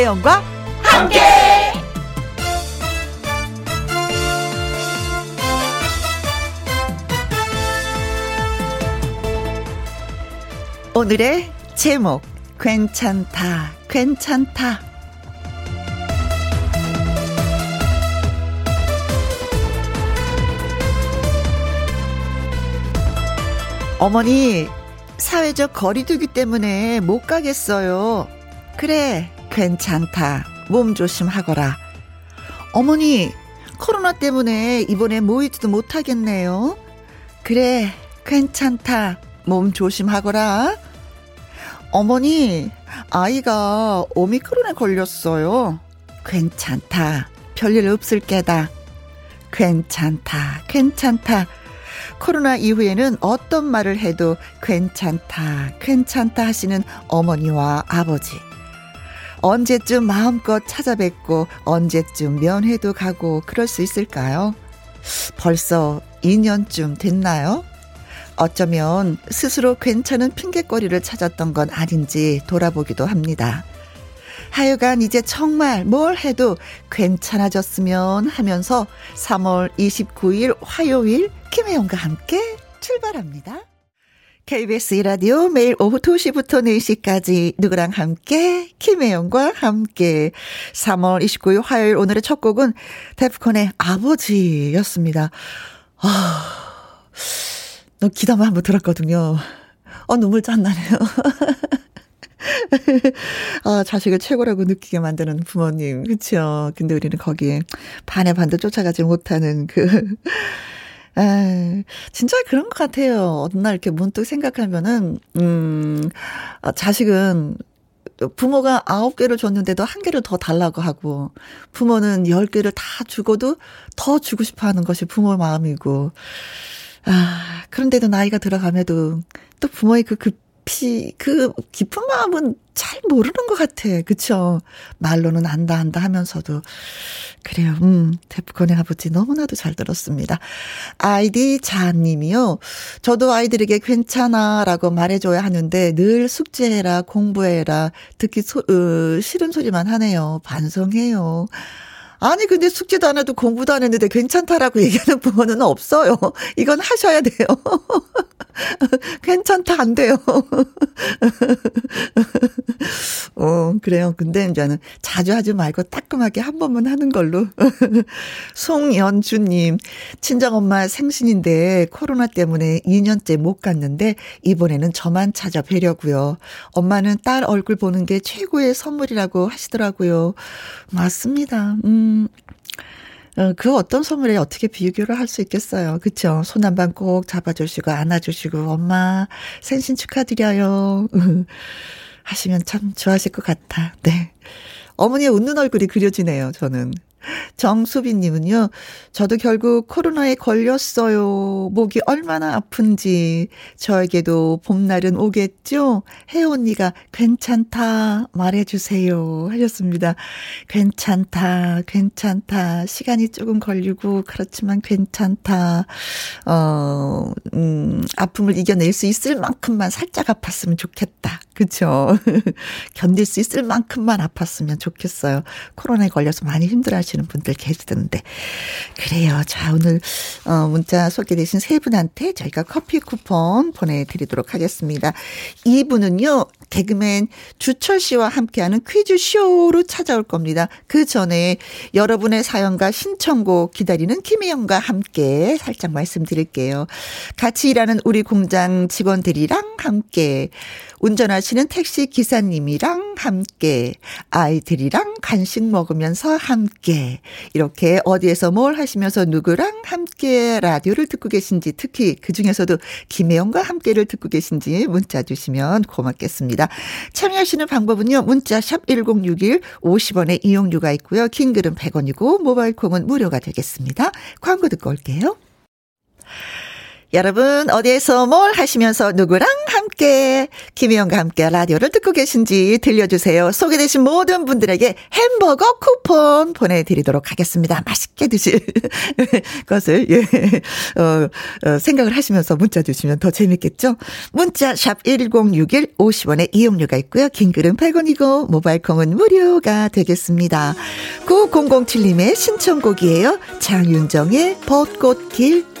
김혜영과 함께. 오늘의 제목 괜찮다 괜찮다 어머니 사회적 거리두기 때문에 못 가겠어요. 그래 괜찮다 몸 조심하거라. 어머니 코로나 때문에 이번에 모이지도 못하겠네요. 그래 괜찮다 몸 조심하거라. 어머니, 아이가 오미크론에 걸렸어요. 괜찮다. 별일 없을 게다. 괜찮다. 괜찮다. 코로나 이후에는 어떤 말을 해도 괜찮다. 괜찮다 하시는 어머니와 아버지. 언제쯤 마음껏 찾아뵙고 언제쯤 면회도 가고 그럴 수 있을까요? 벌써 2년쯤 됐나요? 어쩌면 스스로 괜찮은 핑계거리를 찾았던 건 아닌지 돌아보기도 합니다. 하여간 이제 정말 뭘 해도 괜찮아졌으면 하면서 3월 29일 화요일 김혜영과 함께 출발합니다. KBS 이라디오 매일 오후 2시부터 4시까지 누구랑 함께 김혜영과 함께 3월 29일 화요일 오늘의 첫 곡은 데프콘의 아버지였습니다. 아... 너 기담아 한번 들었거든요. 어, 눈물 짠 나네요. 아, 자식을 최고라고 느끼게 만드는 부모님. 그쵸. 근데 우리는 거기에 반의 반도 쫓아가지 못하는 그, 아, 진짜 그런 것 같아요. 어느 날 이렇게 문득 생각하면은, 음, 아, 자식은 부모가 아홉 개를 줬는데도 한 개를 더 달라고 하고, 부모는 열 개를 다 주고도 더 주고 싶어 하는 것이 부모 마음이고, 아, 그런데도 나이가 들어가면도 또 부모의 그 급 히, 그 깊은 마음은 잘 모르는 것 같아. 그쵸? 말로는 안다, 안다 하면서도. 그래요. 음, 데프콘의 아버지 너무나도 잘 들었습니다. 아이디 자님이요. 저도 아이들에게 괜찮아 라고 말해줘야 하는데 늘 숙제해라, 공부해라, 듣기 소, 으, 싫은 소리만 하네요. 반성해요. 아니 근데 숙제도 안 해도 공부도 안 했는데 괜찮다라고 얘기하는 부모는 없어요. 이건 하셔야 돼요. 괜찮다 안 돼요. 어 그래요. 근데 이제는 자주 하지 말고 따끔하게 한 번만 하는 걸로. 송연주님 친정 엄마 생신인데 코로나 때문에 2년째 못 갔는데 이번에는 저만 찾아 뵈려고요. 엄마는 딸 얼굴 보는 게 최고의 선물이라고 하시더라고요. 맞습니다. 음. 음, 어, 그 어떤 선물에 어떻게 비교를 할 수 있겠어요. 그쵸? 손 한 번 꼭 잡아주시고, 안아주시고, 엄마, 생신 축하드려요. 하시면 참 좋아하실 것 같아. 네. 어머니의 웃는 얼굴이 그려지네요, 저는. 정수빈님은요, 저도 결국 코로나에 걸렸어요. 목이 얼마나 아픈지. 저에게도 봄날은 오겠죠? 혜원 언니가 괜찮다 말해주세요. 하셨습니다. 괜찮다, 괜찮다. 시간이 조금 걸리고, 그렇지만 괜찮다. 어, 음, 아픔을 이겨낼 수 있을 만큼만 살짝 아팠으면 좋겠다. 그쵸? 견딜 수 있을 만큼만 아팠으면 좋겠어요. 코로나에 걸려서 많이 힘들어 하시 는 분들 계시던데. 그래요. 자, 오늘, 어, 문자 소개되신 세 분한테 저희가 커피 쿠폰 보내드리도록 하겠습니다. 이분은요, 개그맨 주철 씨와 함께하는 퀴즈쇼로 찾아올 겁니다. 그 전에 여러분의 사연과 신청곡 기다리는 김혜영과 함께 살짝 말씀드릴게요. 같이 일하는 우리 공장 직원들이랑 함께 운전하시는 택시 기사님이랑 함께 아이들이랑 간식 먹으면서 함께 이렇게 어디에서 뭘 하시면서 누구랑 함께 라디오를 듣고 계신지 특히 그 중에서도 김혜영과 함께를 듣고 계신지 문자 주시면 고맙겠습니다. 참여하시는 방법은요. 문자 샵 1061 50원의 이용료가 있고요. 긴 글은 100원이고 모바일 콩은 무료가 되겠습니다. 광고 듣고 올게요. 여러분 어디에서 뭘 하시면서 누구랑 함께 김혜영과 함께 라디오를 듣고 계신지 들려주세요. 소개되신 모든 분들에게 햄버거 쿠폰 보내드리도록 하겠습니다. 맛있게 드실 것을, 예, 어, 어, 생각을 하시면서 문자 주시면 더 재밌겠죠? 문자, 샵 1061, 50원의 이용료가 있고요. 긴 글은 100원이고, 모바일 콩은 무료가 되겠습니다. 9007님의 신청곡이에요. 장윤정의 벚꽃길.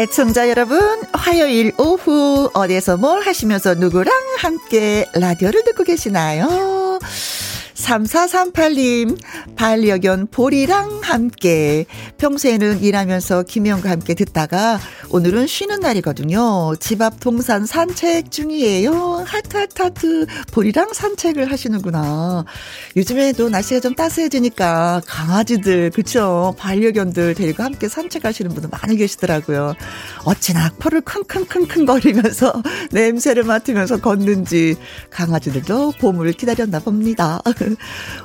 애청자 여러분, 화요일 오후 어디에서 뭘 하시면서 누구랑 함께 라디오를 듣고 계시나요? 3438님, 반려견 보리랑 함께. 평소에는 일하면서 김영과 함께 듣다가 오늘은 쉬는 날이거든요. 집 앞 동산 산책 중이에요. 하트, 하트, 하트. 보리랑 산책을 하시는구나. 요즘에도 날씨가 좀 따스해지니까 강아지들, 그쵸? 반려견들 데리고 함께 산책하시는 분들 많이 계시더라고요. 어찌나 코를 킁킁킁킁 거리면서 냄새를 맡으면서 걷는지 강아지들도 봄을 기다렸나 봅니다.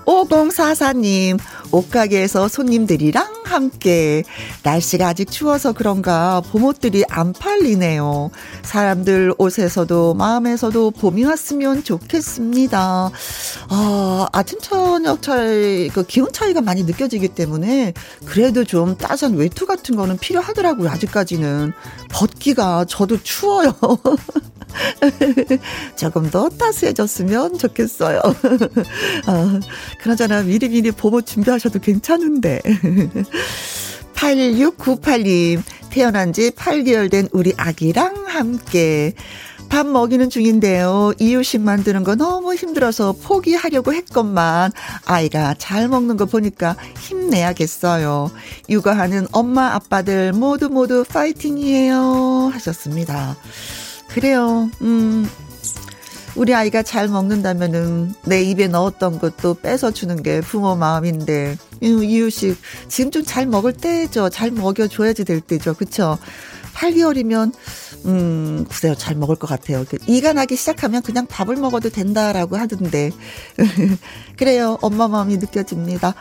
5044님, 옷가게에서 손님들이랑 함께 날씨가 아직 추워서 그런가 봄옷들이 안 팔리네요. 사람들 옷에서도 마음에서도 봄이 왔으면 좋겠습니다. 아, 아침 저녁 차이, 그 기온 차이가 많이 느껴지기 때문에 그래도 좀 따뜻한 외투 같은 거는 필요하더라고요. 아직까지는. 벗기가 저도 추워요. 조금 더 따스해졌으면 좋겠어요. 아, 그나저나 미리미리 봄옷 준비하셔도 괜찮은데. 8698님, 태어난 지 8개월 된 우리 아기랑 함께. 밥 먹이는 중인데요. 이유식 만드는 거 너무 힘들어서 포기하려고 했건만 아이가 잘 먹는 거 보니까 힘내야겠어요. 육아하는 엄마 아빠들 모두 모두 파이팅이에요 하셨습니다. 그래요. 음. 우리 아이가 잘 먹는다면은 내 입에 넣었던 것도 뺏어 주는 게 부모 마음인데 이유식 지금 좀 잘 먹을 때죠. 잘 먹여 줘야지 될 때죠. 그쵸? 8개월이면 음 글쎄요 잘 먹을 것 같아요. 그 이가 나기 시작하면 그냥 밥을 먹어도 된다라고 하던데 그래요 엄마 마음이 느껴집니다.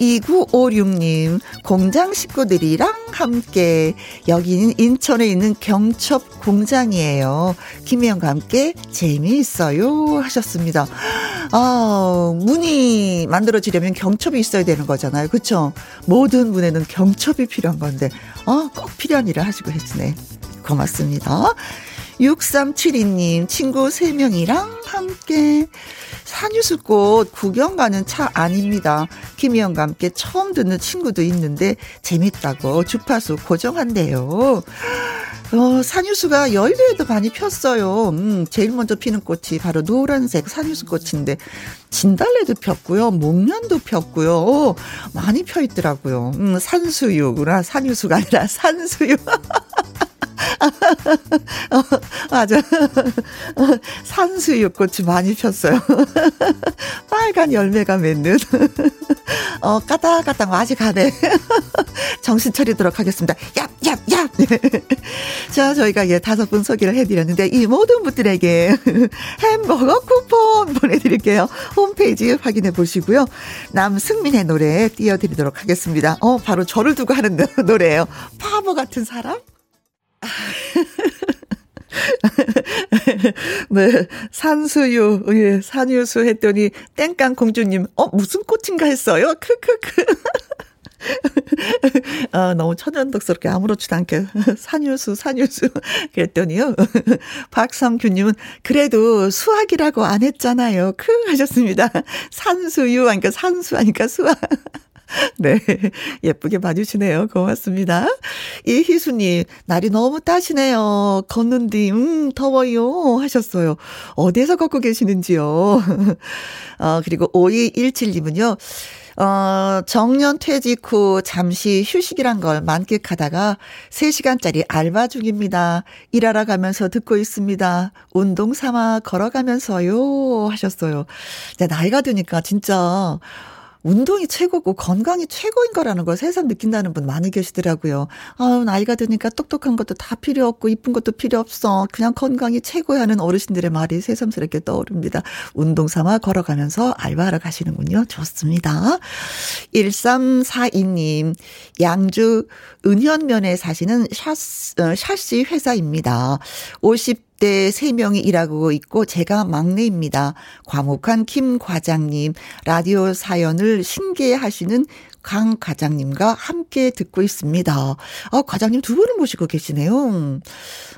2956님, 공장 식구들이랑 함께, 여기는 인천에 있는 경첩 공장이에요. 김혜영과 함께 재미있어요. 하셨습니다. 아, 문이 만들어지려면 경첩이 있어야 되는 거잖아요. 그쵸? 모든 문에는 경첩이 필요한 건데, 아, 꼭 필요한 일을 하시고 계시네. 고맙습니다. 6372님, 친구 3명이랑 함께, 산유수꽃 구경 가는 차 아닙니다. 김희영과 함께 처음 듣는 친구도 있는데 재밌다고 주파수 고정한대요. 어, 산유수가 여의도에도 많이 폈어요. 음, 제일 먼저 피는 꽃이 바로 노란색 산유수 꽃인데, 진달래도 폈고요. 목련도 폈고요. 오, 많이 펴 있더라고요. 음, 산수유구나. 산유수가 아니라 산수유. 어, 맞아. 산수유꽃이 많이 폈어요. 빨간 열매가 맺는. 어, 까딱까딱 아직 가네. 정신 차리도록 하겠습니다. 얍, 얍, 얍. 자, 저희가 예, 다섯 분 소개를 해드렸는데, 이 모든 분들에게 햄버거 쿠폰 보내드릴게요. 홈페이지 확인해 보시고요. 남승민의 노래 띄워드리도록 하겠습니다. 어, 바로 저를 두고 하는 노래예요. 바보 같은 사람? 네, 산수유, 예, 산유수 했더니 땡깡 공주님, 어, 무슨 꽃인가 했어요? 크크크. 아, 너무 천연덕스럽게 아무렇지도 않게 산유수, 산유수 그랬더니요. 박성규님은 그래도 수학이라고 안 했잖아요. 크 하셨습니다. 산수유 하니까 산수 하니까 수학. 네. 예쁘게 봐주시네요. 고맙습니다. 이희수님, 날이 너무 따시네요. 걷는 뒤, 음, 더워요. 하셨어요. 어디에서 걷고 계시는지요? 어, 그리고 5217님은요, 어, 정년 퇴직 후 잠시 휴식이란 걸 만끽하다가 3시간짜리 알바 중입니다. 일하러 가면서 듣고 있습니다. 운동 삼아 걸어가면서요. 하셨어요. 나이가 드니까 진짜 운동이 최고고 건강이 최고인 거라는 걸 새삼 느낀다는 분 많이 계시더라고요. 아, 나이가 드니까 똑똑한 것도 다 필요 없고 이쁜 것도 필요 없어. 그냥 건강이 최고야 하는 어르신들의 말이 새삼스럽게 떠오릅니다. 운동 삼아 걸어가면서 알바하러 가시는군요. 좋습니다. 1342님, 양주 은현면에 사시는 샤스, 어, 샤시 회사입니다. 50 10대 3명이 일하고 있고 제가 막내입니다. 과묵한 김 과장님, 라디오 사연을 신기해 하시는 강 과장님과 함께 듣고 있습니다. 어, 과장님 두 분을 모시고 계시네요.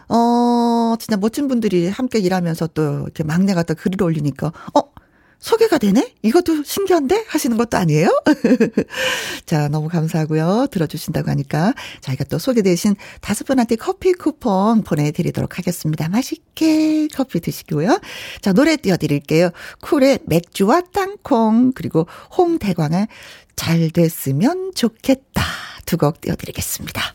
어, 진짜 멋진 분들이 함께 일하면서 또 이렇게 막내가 또 글을 올리니까, 어, 소개가 되네? 이것도 신기한데? 하시는 것도 아니에요? 자, 너무 감사하고요. 들어주신다고 하니까 저희가 또 소개되신 다섯 분한테 커피 쿠폰 보내드리도록 하겠습니다. 맛있게 커피 드시고요. 자, 노래 띄워드릴게요. 쿨의 맥주와 땅콩, 그리고 홍대광의 잘 됐으면 좋겠다. 두 곡 띄워드리겠습니다.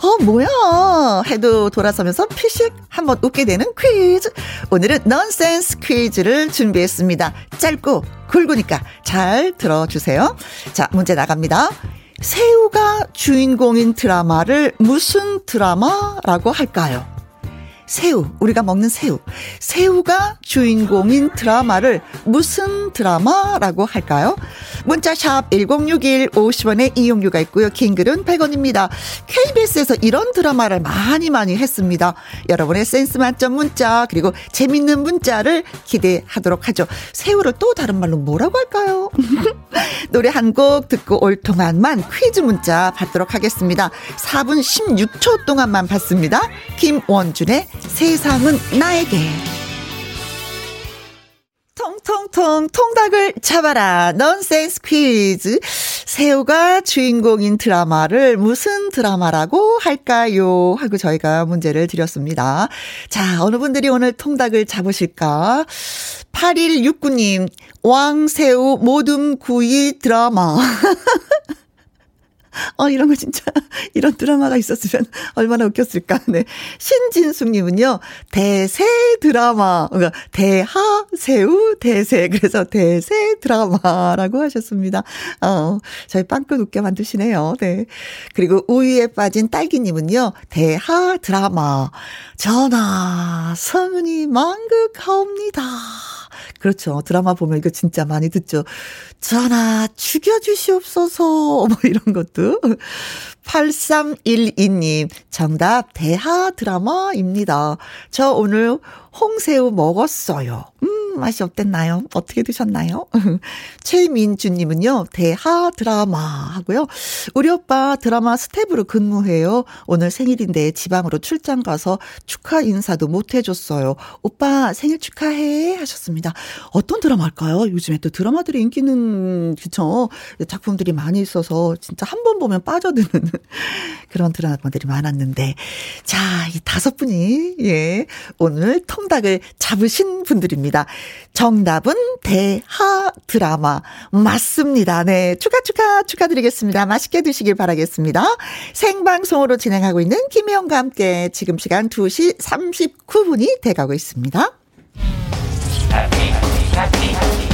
어, 뭐야. 해도 돌아서면서 피식 한번 웃게 되는 퀴즈. 오늘은 넌센스 퀴즈를 준비했습니다. 짧고 굵으니까 잘 들어주세요. 자, 문제 나갑니다. 새우가 주인공인 드라마를 무슨 드라마라고 할까요? 새우, 우리가 먹는 새우. 새우가 주인공인 드라마를 무슨 드라마라고 할까요? 문자샵 1061 50원의 이용료가 있고요. 킹글은 100원입니다. KBS에서 이런 드라마를 많이 많이 했습니다. 여러분의 센스 만점 문자 그리고 재밌는 문자를 기대하도록 하죠. 새우를 또 다른 말로 뭐라고 할까요? 노래 한 곡 듣고 올 동안만 퀴즈 문자 받도록 하겠습니다. 4분 16초 동안만 받습니다. 김원준의 세상은 나에게. 통통통 통닭을 잡아라. 넌센스 퀴즈. 새우가 주인공인 드라마를 무슨 드라마라고 할까요? 하고 저희가 문제를 드렸습니다. 자, 어느 분들이 오늘 통닭을 잡으실까? 8169님, 왕새우 모둠 구이 드라마. 어, 이런 거 진짜, 이런 드라마가 있었으면 얼마나 웃겼을까. 네. 신진숙님은요, 대세 드라마, 그러니까 대하, 새우, 대세. 그래서 대세 드라마라고 하셨습니다. 어, 저희 빵끝 웃게 만드시네요. 네. 그리고 우유에 빠진 딸기님은요, 대하 드라마. 전하, 성은이 만극하옵니다. 그렇죠. 드라마 보면 이거 진짜 많이 듣죠. 전화 죽여주시옵소서. 뭐 이런 것도. 8312님, 정답 대하 드라마입니다. 저 오늘 홍새우 먹었어요. 음, 맛이 어땠나요? 어떻게 드셨나요? 최민주님은요, 대하 드라마 하고요. 우리 오빠 드라마 스텝으로 근무해요. 오늘 생일인데 지방으로 출장 가서 축하 인사도 못 해줬어요. 오빠 생일 축하해 하셨습니다. 어떤 드라마일까요? 요즘에 또 드라마들의 인기는, 그쵸? 작품들이 많이 있어서 진짜 한 번 보면 빠져드는 그런 드라마들이 많았는데. 자, 이 다섯 분이, 예, 오늘 통닭을 잡으신 분들입니다. 정답은 대하 드라마. 맞습니다. 네. 축하, 축하, 축하드리겠습니다. 맛있게 드시길 바라겠습니다. 생방송으로 진행하고 있는 김혜영과 함께 지금 시간 2시 39분이 돼가고 있습니다.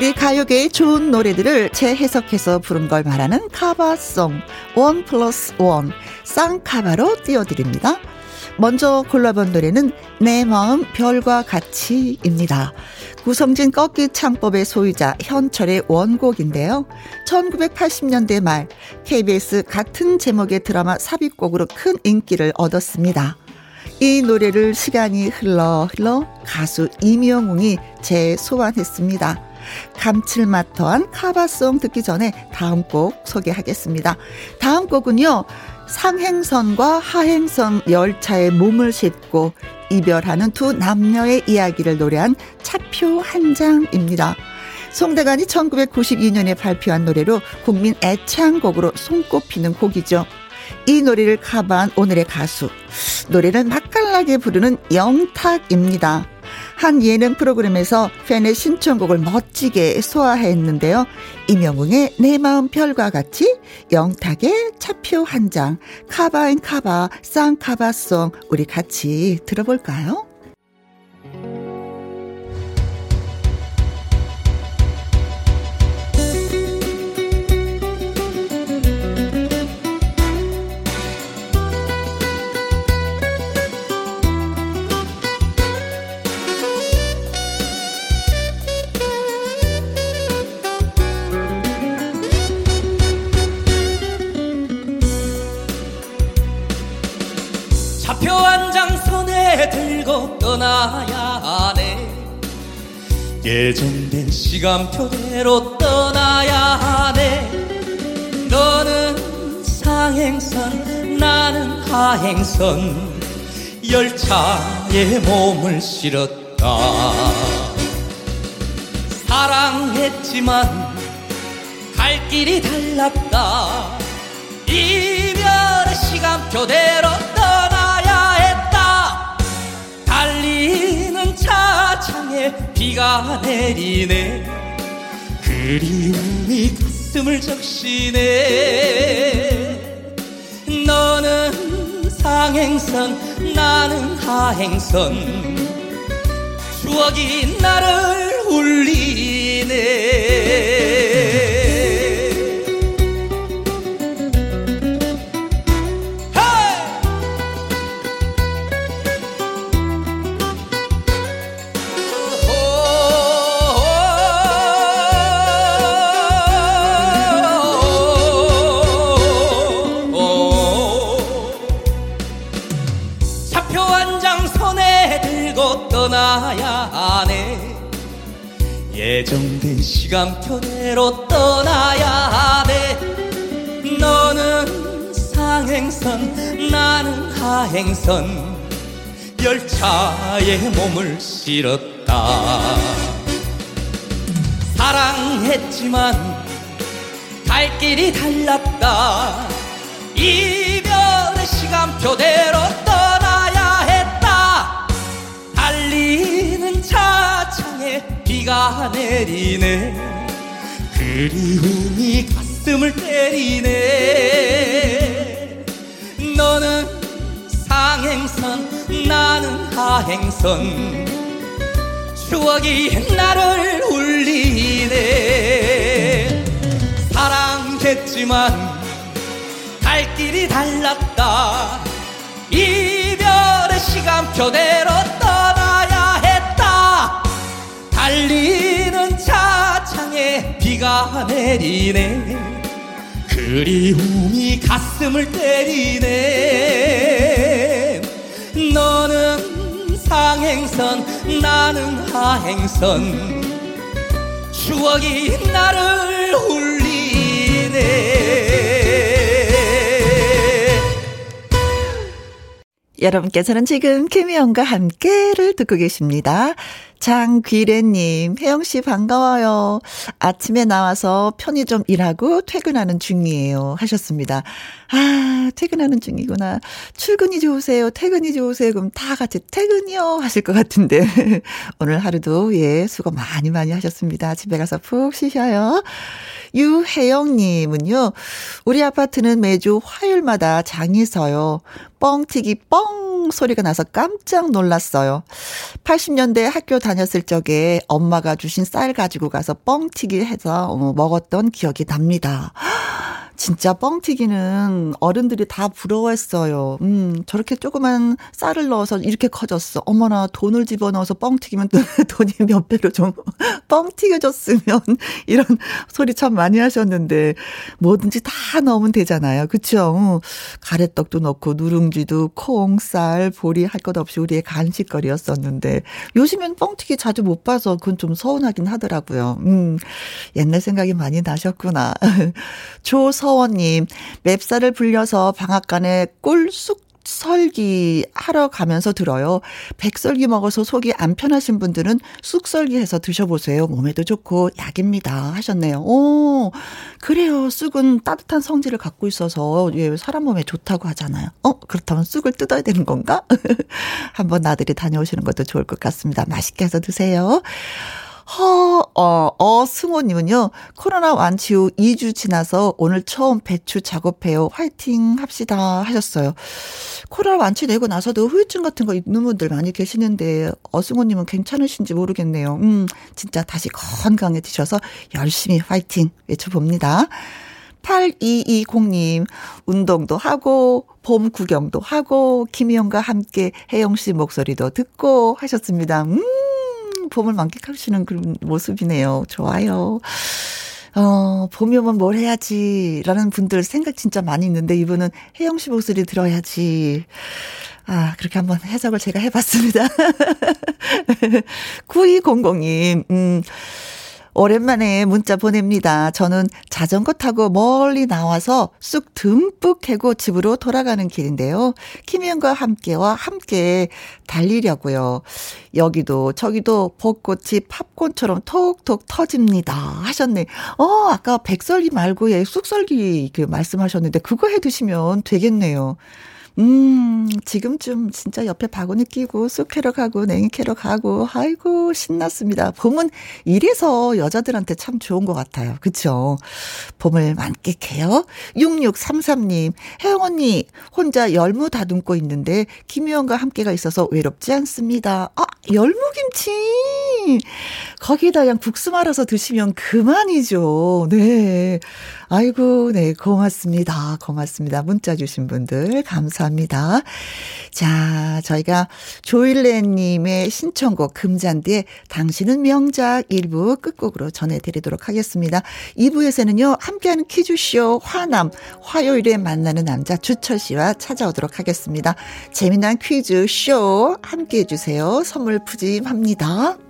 우리 가요계의 좋은 노래들을 재해석해서 부른 걸 말하는 cover song one plus one 쌍cover로 띄워드립니다. 먼저 골라본 노래는 내 마음 별과 같이입니다. 구성진 꺾기 창법의 소유자 현철의 원곡인데요. 1980년대 말 KBS 같은 제목의 드라마 삽입곡으로 큰 인기를 얻었습니다. 이 노래를 시간이 흘러 흘러 가수 이명웅이 재소환했습니다. 감칠맛 더한 카바송 듣기 전에 다음 곡 소개하겠습니다. 다음 곡은요. 상행선과 하행선 열차에 몸을 싣고 이별하는 두 남녀의 이야기를 노래한 차표 한 장입니다. 송대관이 1992년에 발표한 노래로 국민 애창곡으로 손꼽히는 곡이죠. 이 노래를 카바한 오늘의 가수. 노래를 맛깔나게 부르는 영탁입니다. 한 예능 프로그램에서 팬의 신청곡을 멋지게 소화했는데요. 이명웅의 내 마음 별과 같이 영탁의 차표 한 장, 카바인 카바, 쌍카바송 우리 같이 들어볼까요? 떠나야 하네 예정된 시간표대로 떠나야 하네. 너는 상행선 나는 하행선. 열차에 몸을 실었다. 사랑했지만 갈 길이 달랐다. 이별의 시간표대로 달리는 차창에 비가 내리네. 그리움이 가슴을 적시네. 너는 상행선 나는 하행선. 추억이 나를 울리네 예정된 시간표대로 떠나야 돼 너는 상행선 나는 하행선. 열차에 몸을 실었다. 사랑했지만 갈 길이 달랐다. 이별의 시간표대로 내리네. 그리움이 가슴을 때리네. 너는 상행선 나는 하행선. 추억이 나를 울리네. 사랑했지만 갈 길이 달랐다. 이별의 시간표대로 떠나야 했다. 달리는 차창에 비가 내리네. 그리움이 가슴을 때리네. 너는 상행선 나는 하행선. 추억이 나를 울리네. 여러분께서는 지금 케미언과 함께를 듣고 계십니다. 장귀래님, 혜영씨 반가워요. 아침에 나와서 편의점 일하고 퇴근하는 중이에요. 하셨습니다. 아, 퇴근하는 중이구나. 출근이 좋으세요? 퇴근이 좋으세요? 그럼 다 같이 퇴근이요? 하실 것 같은데. 오늘 하루도, 예, 수고 많이 많이 하셨습니다. 집에 가서 푹 쉬셔요. 유혜영님은요, 우리 아파트는 매주 화요일마다 장이 서요. 뻥튀기 뻥뻥 소리가 나서 깜짝 놀랐어요. 80년대 학교 다녔을 적에 엄마가 주신 쌀 가지고 가서 뻥튀기 해서 어, 먹었던 기억이 납니다. 진짜 뻥튀기는 어른들이 다 부러워했어요. 음, 저렇게 조그만 쌀을 넣어서 이렇게 커졌어. 어머나, 돈을 집어넣어서 뻥튀기면 돈이 몇 배로 좀 뻥튀겨졌으면 이런 소리 참 많이 하셨는데 뭐든지 다 넣으면 되잖아요. 그쵸? 가래떡도 넣고 누룽지도 콩, 쌀, 보리 할 것 없이 우리의 간식거리였었는데 요즘엔 뻥튀기 자주 못 봐서 그건 좀 서운하긴 하더라고요. 음, 옛날 생각이 많이 나셨구나. 조서 서원님, 맵쌀을 불려서 방앗간에 꿀쑥 설기 하러 가면서 들어요. 백설기 먹어서 속이 안 편하신 분들은 쑥설기 해서 드셔보세요. 몸에도 좋고 약입니다. 하셨네요. 오, 그래요. 쑥은 따뜻한 성질을 갖고 있어서 예, 사람 몸에 좋다고 하잖아요. 어, 그렇다면 쑥을 뜯어야 되는 건가? 한번 나들이 다녀오시는 것도 좋을 것 같습니다. 맛있게 해서 드세요. 허, 어, 어 승호님은요, 코로나 완치 후 2주 지나서 오늘 처음 배추 작업해요. 화이팅 합시다. 하셨어요. 코로나 완치되고 나서도 후유증 같은 거 있는 분들 많이 계시는데, 어승호님은 괜찮으신지 모르겠네요. 음, 진짜 다시 건강해지셔서 열심히 화이팅 외쳐봅니다. 8220님, 운동도 하고, 봄 구경도 하고, 김희영과 함께 혜영 씨 목소리도 듣고 하셨습니다. 음, 봄을 만끽하시는 그런 모습이네요. 좋아요. 어, 봄이 오면 뭘 해야지, 라는 분들 생각 진짜 많이 있는데, 이분은 혜영 씨 목소리 들어야지. 아, 그렇게 한번 해석을 제가 해봤습니다. 9200님, 음, 오랜만에 문자 보냅니다. 저는 자전거 타고 멀리 나와서 쑥 듬뿍 캐고 집으로 돌아가는 길인데요. 김희영과 함께와 함께 달리려고요. 여기도 저기도 벚꽃이 팝콘처럼 톡톡 터집니다. 하셨네. 어, 아까 백설기 말고 예, 쑥설기 그 말씀하셨는데 그거 해 드시면 되겠네요. 음, 지금쯤 진짜 옆에 바구니 끼고 쑥 캐러 가고 냉이 캐러 가고 아이고 신났습니다. 봄은 이래서 여자들한테 참 좋은 것 같아요. 그쵸? 봄을 만끽해요. 6633님, 혜영 언니 혼자 열무 다듬고 있는데 김희영과 함께가 있어서 외롭지 않습니다. 아, 열무김치! 거기다 그냥 국수 말아서 드시면 그만이죠. 네. 아이고, 네, 고맙습니다. 고맙습니다. 문자 주신 분들 감사합니다. 자, 저희가 조일레님의 신청곡 금잔디의 당신은 명작 일부 끝곡으로 전해드리도록 하겠습니다. 2부에서는요, 함께하는 퀴즈쇼 화남, 화요일에 만나는 남자 주철 씨와 찾아오도록 하겠습니다. 재미난 퀴즈쇼 함께 해주세요. 선물 푸짐합니다.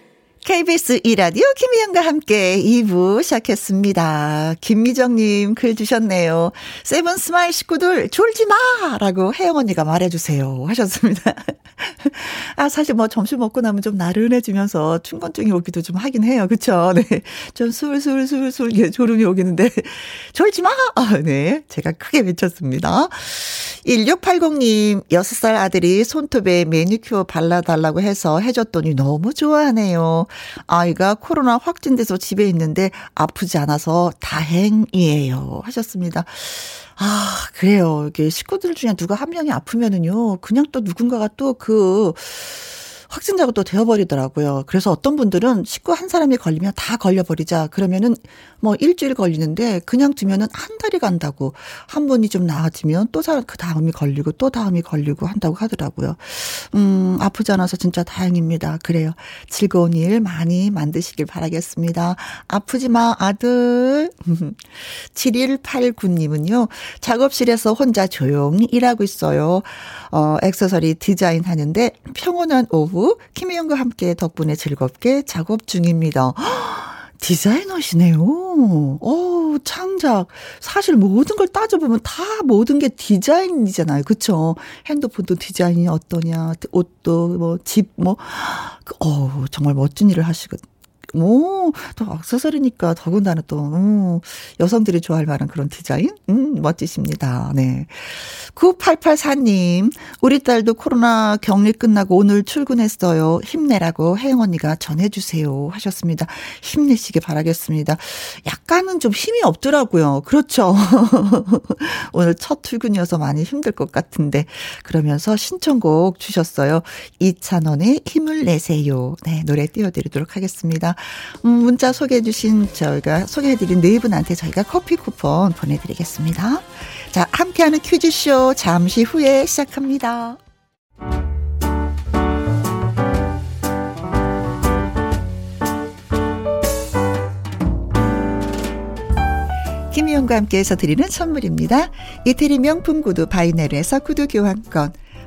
KBS 이라디오 김희영과 함께 2부 시작했습니다. 김미정님 글 주셨네요. Seven Smile 식구들 졸지 마! 라고 혜영 언니가 말해주세요. 하셨습니다. 아, 사실 뭐 점심 먹고 나면 좀 나른해지면서 춘곤증이 오기도 좀 하긴 해요. 그쵸? 네. 좀 술술술술 졸음이 오기는데 졸지 마! 아, 네. 제가 크게 외쳤습니다. 1680님, 6살 아들이 손톱에 매니큐어 발라달라고 해서 해줬더니 너무 좋아하네요. 아이가 코로나 확진돼서 집에 있는데 아프지 않아서 다행이에요. 하셨습니다. 아, 그래요. 이게 식구들 중에 누가 한 명이 아프면은요, 그냥 또 누군가가 또 그, 확진자가 또 되어버리더라고요. 그래서 어떤 분들은 식구 한 사람이 걸리면 다 걸려버리자. 그러면은 뭐 일주일 걸리는데 그냥 두면은 한 달이 간다고. 한 번이 좀 나아지면 또 그 다음이 걸리고 또 다음이 걸리고 한다고 하더라고요. 음, 아프지 않아서 진짜 다행입니다. 그래요. 즐거운 일 많이 만드시길 바라겠습니다. 아프지 마, 아들. 7189님은요, 작업실에서 혼자 조용히 일하고 있어요. 어, 액세서리 디자인 하는데 평온한 오후 김희영과 함께 덕분에 즐겁게 작업 중입니다. 디자이너시네요. 오, 창작. 사실 모든 걸 따져보면 다 모든 게 디자인이잖아요. 그쵸? 핸드폰도 디자인이 어떠냐, 옷도 뭐, 집, 뭐, 어 정말 멋진 일을 하시거든요. 오, 또 악세사리니까 더군다나 또, 음, 여성들이 좋아할 만한 그런 디자인? 음, 멋지십니다. 네. 9884님, 우리 딸도 코로나 격리 끝나고 오늘 출근했어요. 힘내라고 혜영 언니가 전해주세요. 하셨습니다. 힘내시길 바라겠습니다. 약간은 좀 힘이 없더라고요. 그렇죠. 오늘 첫 출근이어서 많이 힘들 것 같은데, 그러면서 신청곡 주셨어요. 이찬원의 힘을 내세요. 네, 노래 띄워드리도록 하겠습니다. 음, 문자 소개해 주신 저희가 소개해 드린 네 분한테 저희가 커피 쿠폰 보내드리겠습니다. 자, 함께하는 퀴즈쇼 잠시 후에 시작합니다. 김희영과 함께해서 드리는 선물입니다. 이태리 명품 구두 바이네르에서 구두 교환권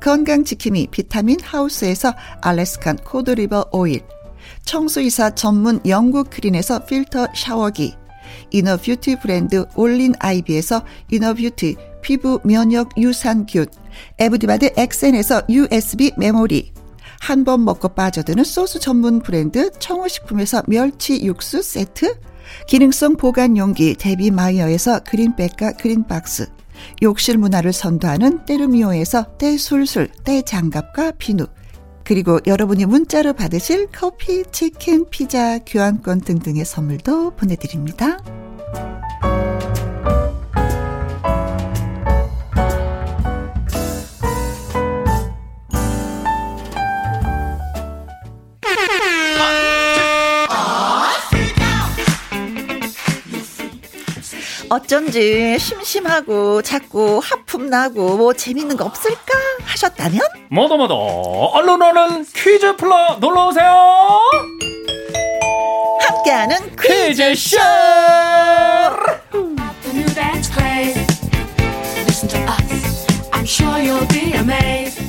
건강지킴이 비타민 하우스에서 Alaskan cod liver oil, 청소이사 전문 영국 크린에서 필터 샤워기, inner beauty 브랜드 올린 아이비에서 inner beauty 피부 면역 유산균, 에브디바드 엑센에서 USB 메모리, 한 번 먹고 빠져드는 소스 전문 브랜드 청호식품에서 멸치 육수 세트, 기능성 보관 용기 데비 마이어에서 그린백과 그린박스, 욕실 문화를 선도하는 때르미오에서 때술술, 때장갑과 비누, 그리고 여러분이 문자로 받으실 커피, 치킨, 피자, 교환권 등등의 선물도 보내드립니다. 어쩐지 심심하고 자꾸 하품 나고 뭐 재밌는 거 없을까 하셨다면 모두 모두 얼른 얼른 퀴즈 풀러 놀러 오세요. 함께하는 퀴즈쇼. Be amazed.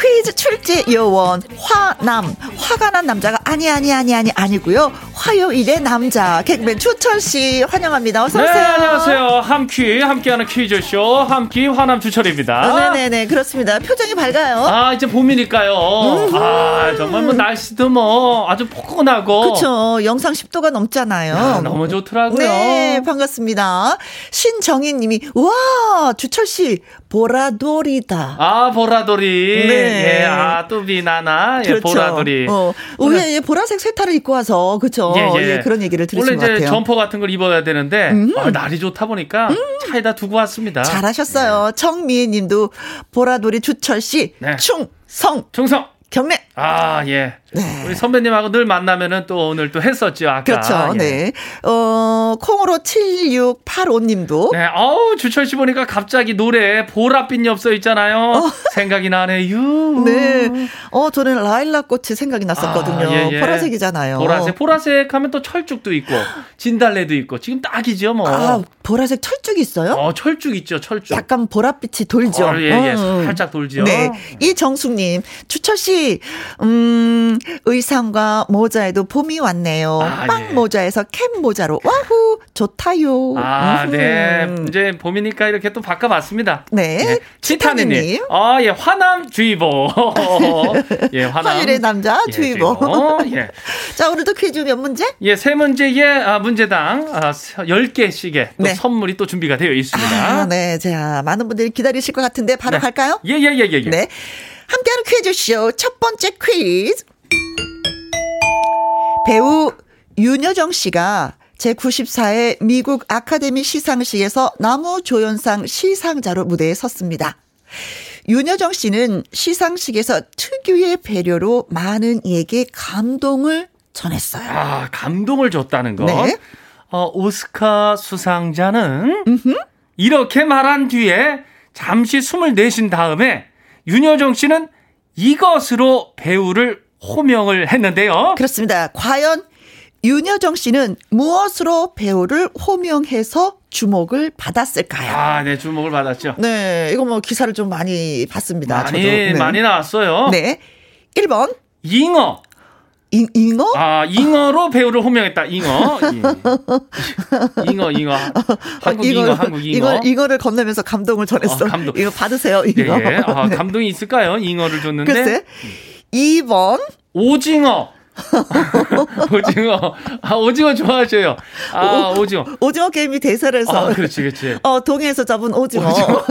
퀴즈 출제 요원 화남 화가 난 남자가 아니 아니 아니 아니 아니고요 화요일의 남자 개그맨 주철 씨 환영합니다. 어서 네 오세요. 안녕하세요. 함퀴 함께하는 퀴즈쇼 함퀴 화남 주철입니다. 아, 네네네 그렇습니다. 표정이 밝아요. 아 이제 봄이니까요. 아 정말 뭐 날씨도 뭐 아주 포근하고. 그렇죠 영상 10도가 넘잖아요. 야, 너무 좋더라고요. 네 반갑습니다. 신정희님이 와 주철 씨 보라돌이다 아 보라돌이. 네. 예, 아 뚜비나나 예, 보라돌이. 어, 왜 보라색 세타를 입고 와서 그렇죠. 예, 그런 얘기를 들으신 원래 것 이제 같아요. 점퍼 같은 걸 입어야 되는데 아, 날이 좋다 보니까 차에다 두고 왔습니다. 잘하셨어요. 정미애 님도 보라돌이 주철 씨 네. 충성 충성. 경례. 아 예. 네. 우리 선배님하고 늘 만나면은 또 오늘 또 했었죠 아까. 그렇죠. 예. 네. 어, 콩으로 7685 님도 네, 어우 주철 씨 보니까 갑자기 노래 보랏빛 엽서 있잖아요. 생각이 나네요. 네. 어, 저는 라일락 꽃이 생각이 났었거든요. 아, 예, 예. 보라색이잖아요. 보라색, 보라색 하면 또 철쭉도 있고 진달래도 있고 지금 딱이죠 뭐. 아, 보라색 철쭉이 있어요? 어 철쭉 있죠 철쭉. 약간 보랏빛이 돌죠. 어, 예, 예. 음. 살짝 돌죠. 네. 이정숙 님, 주철 씨, 음, 의상과 모자에도 봄이 왔네요. 아, 빵 예. 모자에서 캡 모자로, 와후, 좋다요. 아, 음흠. 네. 이제 봄이니까 이렇게 또 바꿔 봤습니다. 네. 치타니님. 치타니 님. 아, 예, 화남 주의보. 예, 화남. 화요일의 남자, 예, 주의보. 주의보. 예. 자, 오늘도 퀴즈 몇 문제? 예, 세 문제의 아, 문제당 아, 10개씩의 또 네. 선물이 또 준비가 되어 있습니다. 아, 네. 자, 많은 분들이 기다리실 것 같은데 바로 네. 갈까요? 예, 예, 예, 예. 예. 네. 함께하는 퀴즈쇼 첫 번째 퀴즈. 배우 윤여정 씨가 제94회 미국 아카데미 시상식에서 나무조연상 시상자로 무대에 섰습니다. 윤여정 씨는 시상식에서 특유의 배려로 많은 이에게 감동을 전했어요. 아, 감동을 줬다는 거. 네. 어, 오스카 수상자는 이렇게 말한 뒤에 잠시 숨을 내쉰 다음에 윤여정 씨는 이것으로 배우를 호명을 했는데요. 그렇습니다. 과연 윤여정 씨는 무엇으로 배우를 호명해서 주목을 받았을까요? 아, 네, 주목을 받았죠. 네, 이거 뭐 기사를 좀 많이 봤습니다. 많이. 네. 많이 나왔어요. 네. 1번, 잉어. 잉, 잉어? 아, 잉어로 배우를 호명했다. 잉어. 예. 잉어, 잉어. 한국 잉어, 이거를- 한국 잉어. 이걸, 이거를 건네면서 감동을 전했어. 어, 감동. 이거 받으세요, 예, 이거. 예. 아, 네. 감동이 있을까요? 잉어를 줬는데. 글쎄. 2번, 오징어. 오징어. 아, 오징어 좋아하셔요. 아, 오 징어. 오징어 게임이 대사에서. 아, 그렇지, 그렇지. 어, 동해에서 잡은 오징어. 오징어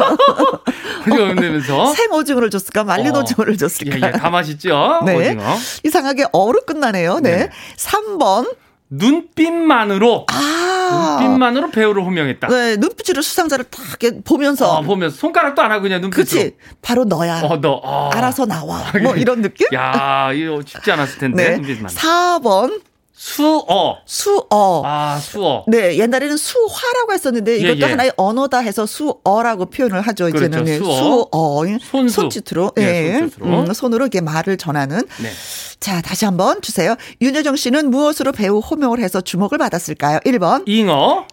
흔들면서. 생 오징어를 줬을까? 말린 어. 오징어를 예, 줬을까? 예, 다 맛있죠? 네. 오징어. 이상하게 어로 끝나네요. 네. 네. 3번. 눈빛만으로. 아. 눈빛만으로 배우를 호명했다. 네, 눈빛으로 수상자를 딱 이렇게 보면서. 아, 보면서 손가락도 안 하고 그냥 눈빛으로. 그치? 바로 너야. 어, 너. 아. 알아서 나와. 뭐 이런 느낌? 야, 이거 쉽지 않았을 텐데. 네. 눈빛만. 4번. 수어. 수어. 아, 수어. 네, 옛날에는 수화라고 했었는데 이것도 예, 예. 하나의 언어다 해서 수어라고 표현을 하죠. 이제는 그렇죠, 네, 수어. 수어. 손수. 손짓으로. 예, 예. 손짓으로. 음, 손으로 이렇게 말을 전하는. 네. 자, 다시 한번 주세요. 윤여정 씨는 무엇으로 배우 호명을 해서 주목을 받았을까요? 1번, 잉어,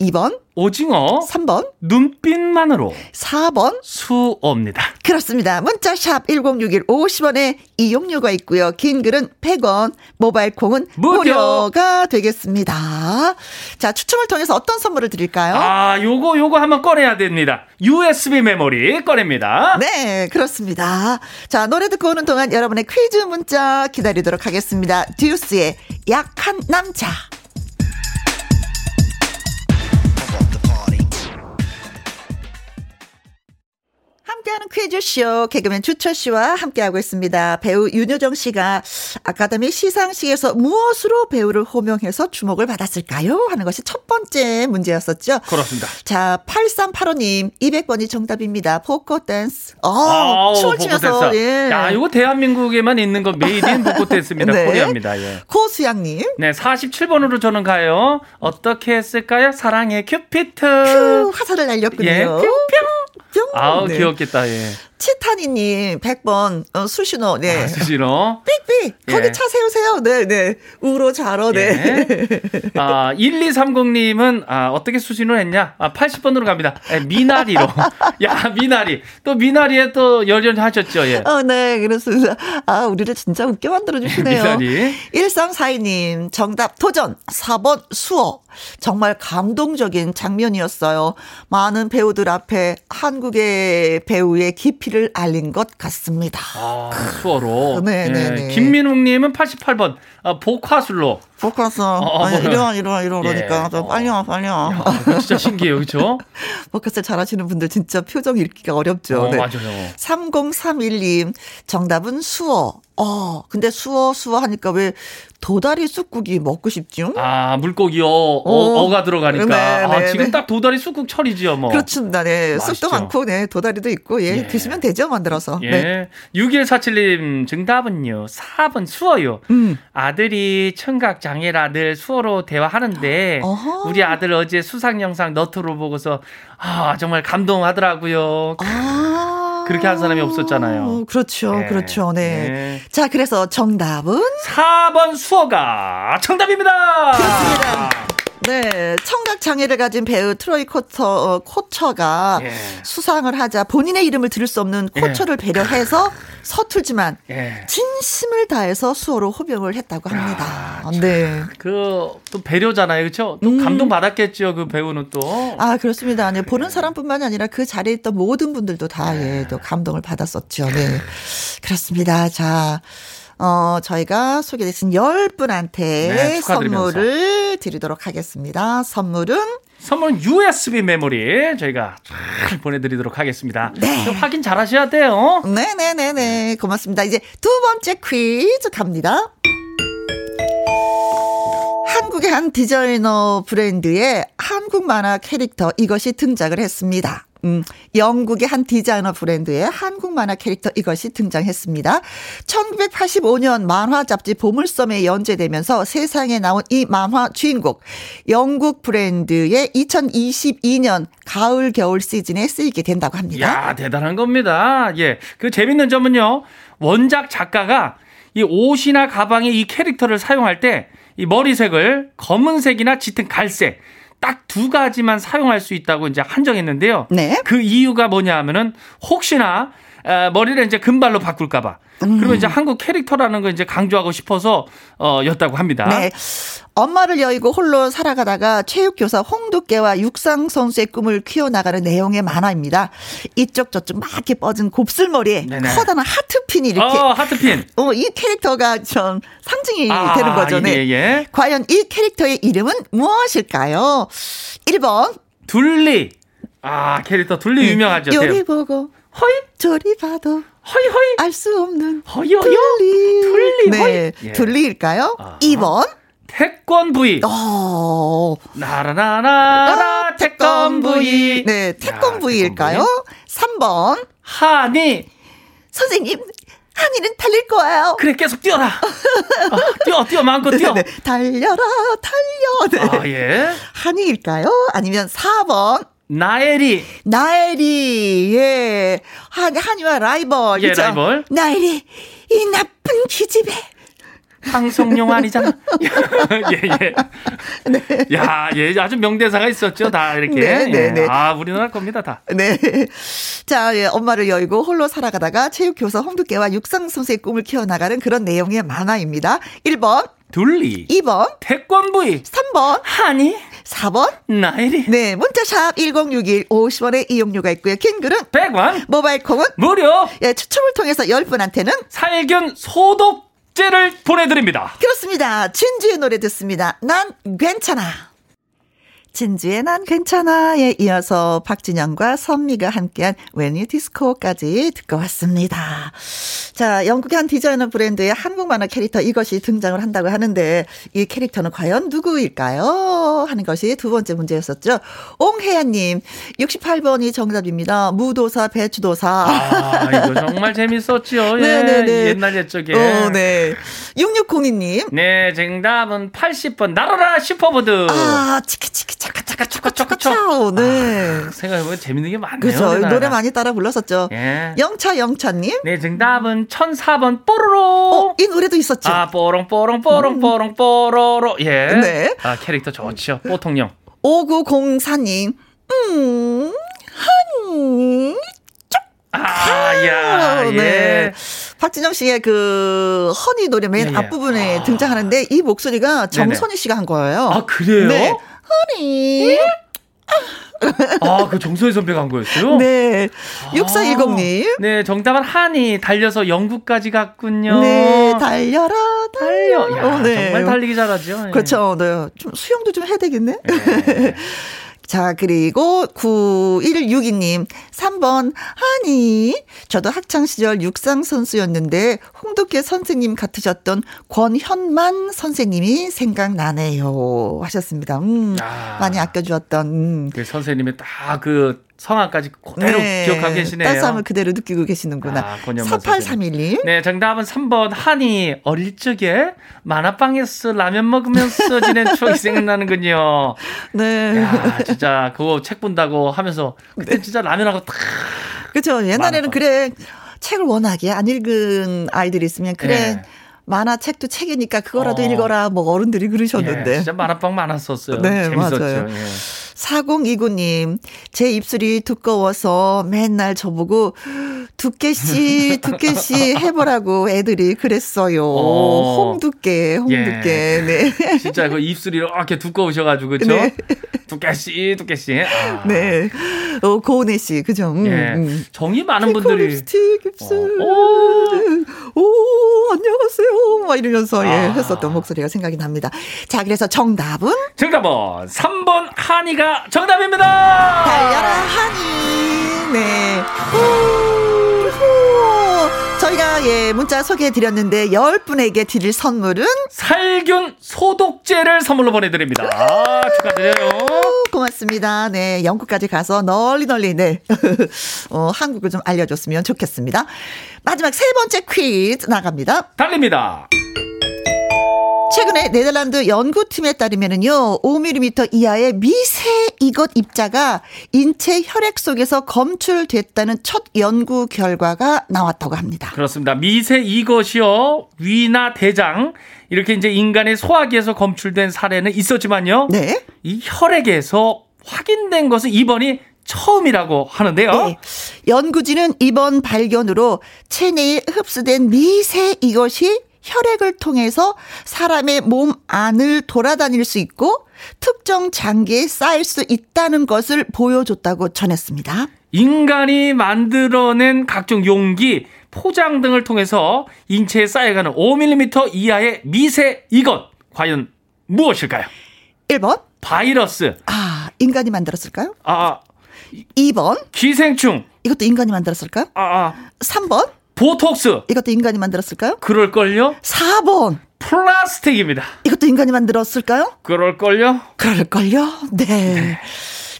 2번, 오징어, 3번, 눈빛만으로 4번. 수어입니다. 그렇습니다. 문자 샵 1061 50원에 이용료가 있고요. 긴 글은 100원, 모바일 콩은 무료. 무료 가 되겠습니다. 자, 추첨을 통해서 어떤 선물을 드릴까요? 아, 요거, 요거 한번 꺼내야 됩니다. USB 메모리 꺼냅니다. 네, 그렇습니다. 자, 노래 듣고 오는 동안 여러분의 퀴즈 문자 기다리도록 하겠습니다. 듀스의 약한 남자. 함께하는 퀴즈쇼 개그맨 주철 씨와 함께하고 있습니다. 배우 윤여정 씨가 아카데미 시상식에서 무엇으로 배우를 호명해서 주목을 받았을까요? 하는 것이 첫 번째 문제였었죠. 그렇습니다. 자, 8385님, 200번이 정답입니다. 복고 댄스. 어, 춤을 추면서. 예. 야, 이거 대한민국에만 있는 거 made in 복고 댄스입니다. 네. 코리아입니다. 예. 고수양 님, 네, 47번으로 저는 가요. 어떻게 했을까요? 사랑의 큐피트. 그 화살을 날렸군요. 예, 뿅뿅. 뿅. 아우, 네. 귀엽겠다, 예. 치타니님, 100번, 어, 수신호, 네. 아, 수시로. 삑삑, 거기 예. 차 세우세요. 네, 네. 우로 자러, 네. 아, 1230님은, 아, 어떻게 수신을 했냐? 아, 80번으로 갑니다. 예, 미나리로. 야, 미나리. 또 미나리에 또 열연 하셨죠, 예. 어, 네, 그렇습니다. 아, 우리를 진짜 웃게 만들어주시네요. 미나리. 1342님, 정답 도전. 4번 수어. 정말 감동적인 장면이었어요. 많은 배우들 앞에 한국 의 배우의 깊이를 알린 것 같습니다. 아, 수어로. 네, 네, 네. 김민웅님은 88번, 아, 복화술로. 포커스. 어, 아니, 뭐야. 이러, 이러, 이러, 그러니까. 예. 좀 빨리 와, 빨리 와. 아, 진짜 신기해요, 그쵸? 포커스 잘하시는 분들 진짜 표정 읽기가 어렵죠. 어, 네. 맞아요. 3031님, 정답은 수어. 어, 근데 수어, 수어 하니까 왜 도다리 쑥국이 먹고 싶죠? 아, 물고기 어, 어, 가 들어가니까. 네, 아, 네, 지금 네. 딱 도다리 쑥국 철이지요, 뭐. 그렇습니다. 네. 맛있죠. 쑥도 많고, 네. 도다리도 있고, 예. 예. 드시면 되죠, 만들어서. 예. 네. 6147님, 정답은요. 4번 수어요. 음. 아들이 청각 장애라 아들 수어로 대화하는데 어허. 우리 아들 어제 수상 영상 너트로 보고서 아 정말 감동하더라고요. 아. 그렇게 한 사람이 없었잖아요. 그렇죠. 예. 그렇죠. 네. 네. 자, 그래서 정답은? 4번 수어가 정답입니다. 그렇습니다. 네. 청각 장애를 가진 배우 트로이 코처, 어, 코처가 예. 수상을 하자 본인의 이름을 들을 수 없는 코처를 배려해서 서툴지만 예. 진심을 다해서 수어로 호명을 했다고 합니다. 네. 그 또 배려잖아요, 그렇죠? 또 음. 감동 받았겠죠, 그 배우는 또. 아, 그렇습니다. 네, 보는 사람뿐만이 아니라 그 자리에 있던 모든 분들도 다, 네. 예, 또 감동을 받았었죠. 네. 그렇습니다. 자, 어, 저희가 소개되신 열 분한테 네, 축하드리면서. 선물을 드리도록 하겠습니다. 선물은 선물은 USB 메모리 저희가 잘 보내드리도록 하겠습니다. 네. 좀 확인 잘 하셔야 돼요. 네네네네. 고맙습니다. 이제 두 번째 퀴즈 갑니다. 한국의 한 디자이너 브랜드의 한국 만화 캐릭터 이것이 등장을 했습니다. 음, 영국의 한 디자이너 브랜드의 한국 만화 캐릭터 이것이 등장했습니다. 1985년 만화 잡지 보물섬에 연재되면서 세상에 나온 이 만화 주인공 영국 브랜드의 2022년 가을 겨울 시즌에 쓰이게 된다고 합니다. 야, 대단한 겁니다. 예. 그 재밌는 점은요. 원작 작가가 이 옷이나 가방에 이 캐릭터를 사용할 때 이 머리색을 검은색이나 짙은 갈색 딱 두 가지만 사용할 수 있다고 이제 한정했는데요. 네. 그 이유가 뭐냐 하면은 혹시나 어, 머리를 이제 금발로 바꿀까봐. 음. 그러면 이제 한국 캐릭터라는 걸 이제 강조하고 싶어서 어, 였다고 합니다. 네. 엄마를 여의고 홀로 살아가다가 체육교사 홍두깨와 육상 선수의 꿈을 키워나가는 내용의 만화입니다. 이쪽 저쪽 막 이렇게 뻗은 곱슬머리에 네네. 커다란 하트핀이 이렇게 어, 하트핀. 어, 이 캐릭터가 좀 상징이 아, 되는 거죠. 네. 예, 예. 과연 이 캐릭터의 이름은 무엇일까요? 1번. 둘리. 아, 캐릭터 둘리 유명하죠. 요리 네. 보고 허이, 저리 봐도 허이, 허이. 알 수 없는 허이요, 둘리. 둘리, 네. 허이. 예. 둘리일까요? 아하. 2번. 태권브이. 어. 나라나라라 태권브이. 네, 야, 태권부이일까요? 태권브이. 3번. 하니. 선생님, 한이는 달릴 거예요. 그래, 계속 뛰어라. 어, 뛰어, 뛰어, 마음껏 뛰어. 네, 달려라, 달려. 네. 아, 예. 한이일까요? 아니면 4번. 나엘이. 나엘이, 예. 한, 한이와 라이벌. 예, 그죠? 라이벌. 나엘이, 이 나쁜 기집애. 방송용 아니잖아. 예, 예. 야, 예, 아주 명대사가 있었죠, 다 이렇게. 네, 네, 예. 네. 아, 우리나라 겁니다, 다. 네. 자, 예, 엄마를 여의고 홀로 살아가다가 체육교사 홍두깨와 육상선수의 꿈을 키워나가는 그런 내용의 만화입니다. 1번, 둘리. 2번, 태권브이. 3번, 하니. 4번. 나엘이. 네, 문자샵 1061 50원의 이용료가 있고요. 긴 글은 100원. 모바일 콩은 무료. 예, 추첨을 통해서 10분한테는 살균 소독제를 보내드립니다. 그렇습니다. 진주의 노래 듣습니다. 난 괜찮아. 진주의 난 괜찮아에 이어서 박진영과 선미가 함께한 You Disco까지 듣고 왔습니다. 자, 영국의 한 디자이너 브랜드의 한국 만화 캐릭터 이것이 등장을 한다고 하는데 이 캐릭터는 과연 누구일까요? 하는 것이 두 번째 문제였었죠. 옹혜연님, 68번이 정답입니다. 무도사, 배추도사. 아, 이거 정말 재밌었죠. 예. 네네네. 옛날 옛적에. 어, 네. 6602님, 네, 정답은 80번 나라라 슈퍼보드. 아, 치키치키 차카 차카 차카 차카 차오. 네. 생각해보면 재밌는 게 많네요. 그죠. 우리나라가. 노래 많이 따라 불렀었죠. 예. 영차 영차님. 네, 정답은 1004번 뽀로로. 어, 이 노래도 있었죠. 아, 뽀롱 뽀롱 뽀롱 뽀롱 뽀로로. 예. 네. 아, 캐릭터 좋죠. 뽀통령. 5904님. 음, 한. 아, 야, 예. 네. 박진영 씨의 그 허니 노래 맨 예, 예. 앞부분에 등장하는데 이 목소리가 정선희 씨가 한 거예요. 아, 그래요? 네. 허니. 아, 그 정소희 선배가 한 거였어요? 네. 6410님. 네, 정답은 한이 달려서 영국까지 갔군요. 네, 달려라, 달려. 달려. 야, 어, 네. 정말 달리기 잘하죠. 예. 그렇죠. 네. 좀 수영도 좀 해야 되겠네. 네. 자, 그리고 9162님, 3번, 아니, 저도 학창시절 육상 선수였는데, 홍덕계 선생님 같으셨던 권현만 선생님이 생각나네요. 하셨습니다. 음, 야. 많이 아껴주었던, 음. 그 선생님의 다그 성함까지 그대로 기억하고 계시네요. 따스함을 그대로 느끼고 계시는구나. 아, 권현만 4831님. 네, 정답은 3번 한이 어릴 적에 만화방에서 라면 먹으면서 지낸 추억이 생각나는군요. 네. 야, 진짜 그거 책 본다고 하면서 그때 진짜 라면하고 탁 그렇죠. 옛날에는 만화. 그래 책을 워낙에 안 읽은 아이들이 있으면 그래 네. 만화 책도 책이니까 그거라도 어. 읽어라 뭐 어른들이 예, 그러셨는데. 진짜 만화방 많았었어요. 네, 재밌었죠. 맞아요. 예. 4029님, 제 입술이 두꺼워서 맨날 저보고 두께씨, 두께씨 해보라고 애들이 그랬어요. 어. 홍두께, 홍두께. 예. 네. 진짜 그 입술이 이렇게 두꺼우셔가지고 그죠? 네. 두께씨 두께씨. 아. 네. 어, 고은혜 씨, 그죠? 음, 예. 음. 정이 많은 분들이 립스틱 입술. 어. 오, 안녕하세요. 막 이러면서 예, 아. 했었던 목소리가 생각이 납니다. 자, 그래서 정답은 정답은 3번 한이가 정답입니다. 달려라 하니. 네. 후, 후. 저희가 예, 문자 소개해 드렸는데 10분에게 드릴 선물은 살균 소독제를 선물로 보내드립니다. 아, 축하드려요. 고맙습니다. 네, 영국까지 가서 널리 널리, 네. 어, 한국을 좀 알려줬으면 좋겠습니다. 마지막 세 번째 퀴즈 나갑니다. 달립니다. 최근에 네덜란드 연구팀에 따르면은요, 5mm 이하의 미세 이것 입자가 인체 혈액 속에서 검출됐다는 첫 연구 결과가 나왔다고 합니다. 그렇습니다. 미세 이것이요. 위나 대장 이렇게 이제 인간의 소화기에서 검출된 사례는 있었지만요. 네. 이 혈액에서 확인된 것은 이번이 처음이라고 하는데요. 네. 연구진은 이번 발견으로 체내에 흡수된 미세 이것이 혈액을 통해서 사람의 몸 안을 돌아다닐 수 있고 특정 장기에 쌓일 수 있다는 것을 보여줬다고 전했습니다. 인간이 만들어낸 각종 용기, 포장 등을 통해서 인체에 쌓여가는 5mm 이하의 미세 이것 과연 무엇일까요? 1번. 바이러스, 아, 인간이 만들었을까요? 아, 2번. 기생충, 이것도 인간이 만들었을까요? 아, 아, 3번. 보톡스. 이것도 인간이 만들었을까요? 그럴걸요? 4번. 플라스틱입니다. 이것도 인간이 만들었을까요? 그럴걸요? 그럴걸요? 네.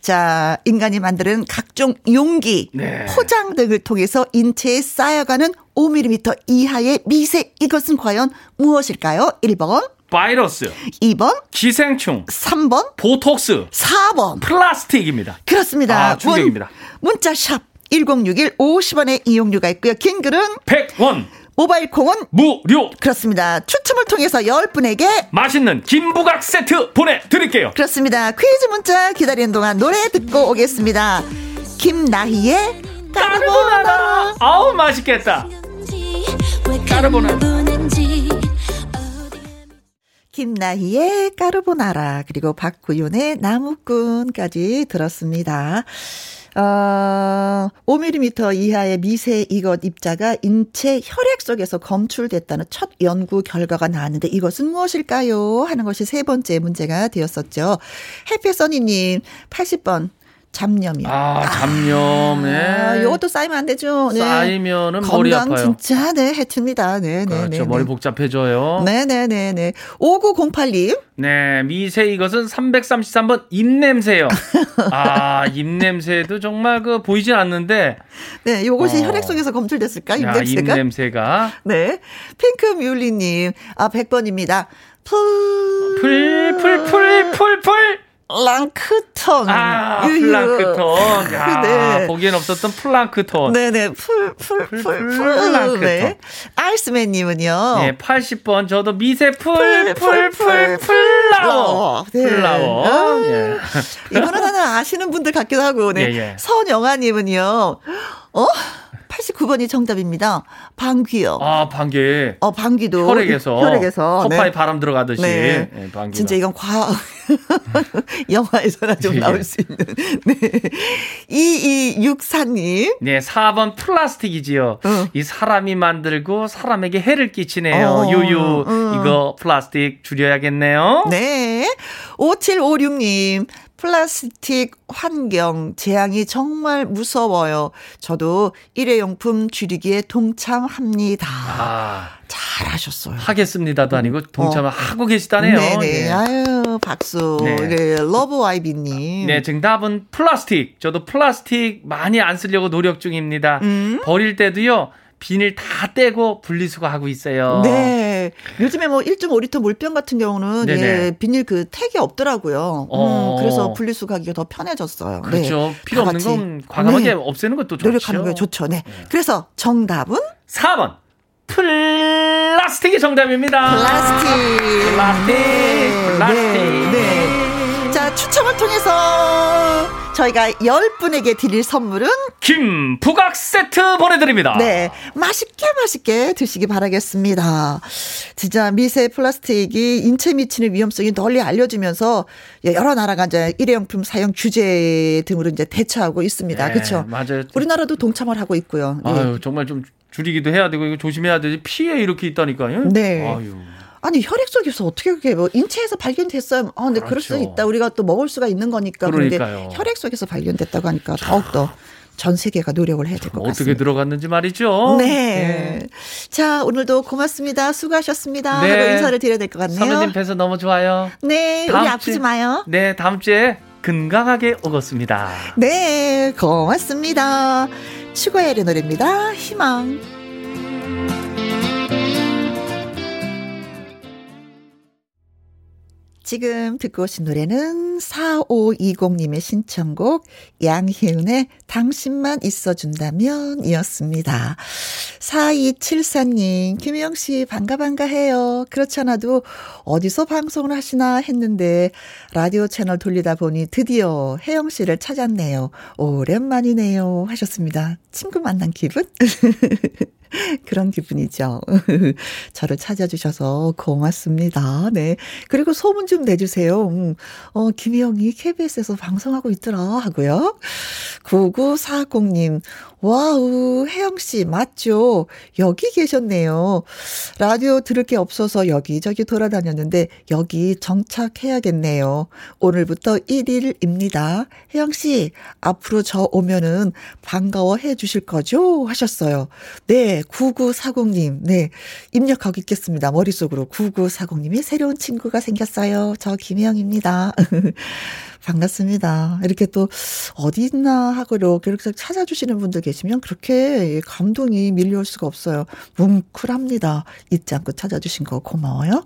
자, 인간이 만드는 각종 용기, 네. 포장 등을 통해서 인체에 쌓여가는 5mm 이하의 미세 이것은 과연 무엇일까요? 1번, 바이러스, 2번, 기생충, 3번, 보톡스, 4번. 플라스틱입니다. 그렇습니다. 아, 충격입니다. 문, 문자 샵 1061 50원의 이용료가 있고요. 긴 글은 100원 모바일 콩은 무료 그렇습니다. 추첨을 통해서 10분에게 맛있는 김부각 세트 보내드릴게요. 그렇습니다. 퀴즈 문자 기다리는 동안 노래 듣고 오겠습니다. 김나희의 까르보나라. 아우 맛있겠다. 까르보나라. 김나희의 까르보나라 그리고 박구윤의 나무꾼까지 들었습니다. 어, 5mm 이하의 미세 이것 입자가 인체 혈액 속에서 검출됐다는 첫 연구 결과가 나왔는데 이것은 무엇일까요? 하는 것이 세 번째 문제가 되었었죠. 해피써니님 80번 잡념이요. 아 잡념에 아, 요것도 쌓이면 안 되죠. 네. 쌓이면은 머리 건강 아파요. 진짜 네 해칩니다. 네, 네, 그렇죠. 네. 머리 네. 복잡해져요. 네. 네, 네, 네, 네. 5908님. 미세 이것은 333번 입냄새요. 아 입냄새도 정말 그 보이진 않는데 네, 요것이 어. 혈액 속에서 검출됐을까? 야, 입냄새가? 입냄새가 네. 핑크 뮬리 님. 아, 100번입니다. 풀. 풀 풀 풀 풀풀 랑크톤. 아 유유. 플랑크톤. 야 네. 보기엔 없었던 플랑크톤. 네네. 풀, 풀, 풀, 풀, 풀. 플랑크톤. 네. 아이스맨님은요. 네, 80번 저도 미세 풀, 풀 풀풀 flower 네. flower 아, 예. 이거는 하나 아시는 분들 같기도 하고, 네. 예, 예. 선영아님은요, 어? 89번이 정답입니다. 방귀요. 아 방귀 어, 방귀도. 혈액에서 혈액에서. 허파에 네. 바람 들어가듯이 네. 예, 방귀가. 진짜 이건 과학. 영화에서나 좀 예, 나올 예. 수 있는. 네. 2264님. 네, 4번 플라스틱이지요. 어. 이 사람이 만들고 사람에게 해를 끼치네요. 어, 유유 어. 이거 플라스틱 줄여야겠네요. 네. 5756님. 플라스틱 환경 재앙이 정말 무서워요. 저도 일회용품 줄이기에 동참합니다. 아, 잘하셨어요. 하겠습니다도 아니고 동참을 하고 계시다네요. 네네. 예. 아유, 박수. 네. 네. love YB님. 네, 정답은 플라스틱. 저도 플라스틱 많이 안 쓰려고 노력 중입니다. 음. 버릴 때도요. 비닐 다 떼고 분리수거하고 있어요. 네. 요즘에 뭐 1.5리터 물병 같은 경우는 네네. 예, 비닐 그 tag이 없더라고요. 어. 음, 그래서 분리수거하기가 더 편해졌어요. 그렇죠. 네. 필요 다 없는 같이. 건 과감하게 네. 없애는 것도 좋죠. 노력하는 게 좋죠. 네. 그래서 정답은 4번. 플라스틱이 정답입니다. 플라스틱. 플라스틱. 네, 플라스틱. 네, 네. 자, 추첨을 통해서 저희가 10분에게 드릴 선물은 김 부각 세트 보내드립니다. 네, 맛있게 맛있게 드시기 바라겠습니다. 진짜 미세 플라스틱이 인체 미치는 위험성이 널리 알려지면서 여러 나라가 이제 일회용품 사용 규제 등으로 이제 대처하고 있습니다. 네, 그렇죠? 맞아요. 우리나라도 동참을 하고 있고요. 예. 아유 정말 좀 줄이기도 해야 되고 이거 조심해야 되지 피해 이렇게 있다니까요. 네. 아유. 아니 혈액 속에서 어떻게 그게 뭐 인체에서 발견됐어요? 아, 근데 그럴 수 그렇죠. 있다. 우리가 또 먹을 수가 있는 거니까. 그런데. 혈액 속에서 발견됐다고 하니까 더욱 더 전 세계가 노력을 해야 될것 어떻게 같습니다. 들어갔는지 말이죠. 네. 자, 오늘도 고맙습니다. 수고하셨습니다. 네. 하고 인사를 드려야 될 것 같네요. 선배님 뵈서 너무 좋아요. 네, 우리 아프지 주에- 마요. 네 다음 주에 건강하게 오겠습니다. 네, 고맙습니다. 추가열의 노래입니다. 희망. 지금 듣고 오신 노래는 4520님의 신청곡 양희은의 당신만 있어준다면 이었습니다. 4274님, 김혜영 씨 반가 반가 해요. 그렇지 않아도 어디서 방송을 하시나 했는데 라디오 채널 돌리다 보니 드디어 혜영 씨를 찾았네요. 오랜만이네요. 하셨습니다. 친구 만난 기분? 그런 기분이죠. 저를 찾아주셔서 고맙습니다. 네. 그리고 소문 좀 내주세요. 음, 어, 김희영이 KBS에서 방송하고 있더라 하고요. 9940님, wow, 혜영씨, 맞죠? 여기 계셨네요. 라디오 들을 게 없어서 여기저기 돌아다녔는데, 여기 정착해야겠네요. 오늘부터 1일입니다. 혜영씨, 앞으로 저 오면은 반가워 해 주실 거죠? 하셨어요. 네, 9940님, 네, 입력하고 있겠습니다. 머릿속으로 9940님이 새로운 친구가 생겼어요. 저 김혜영입니다. 반갑습니다. 이렇게 또 어디 있나 하고 이렇게 찾아주시는 분들 계시면 그렇게 감동이 밀려올 수가 없어요. 뭉클합니다. 잊지 않고 찾아주신 거 고마워요.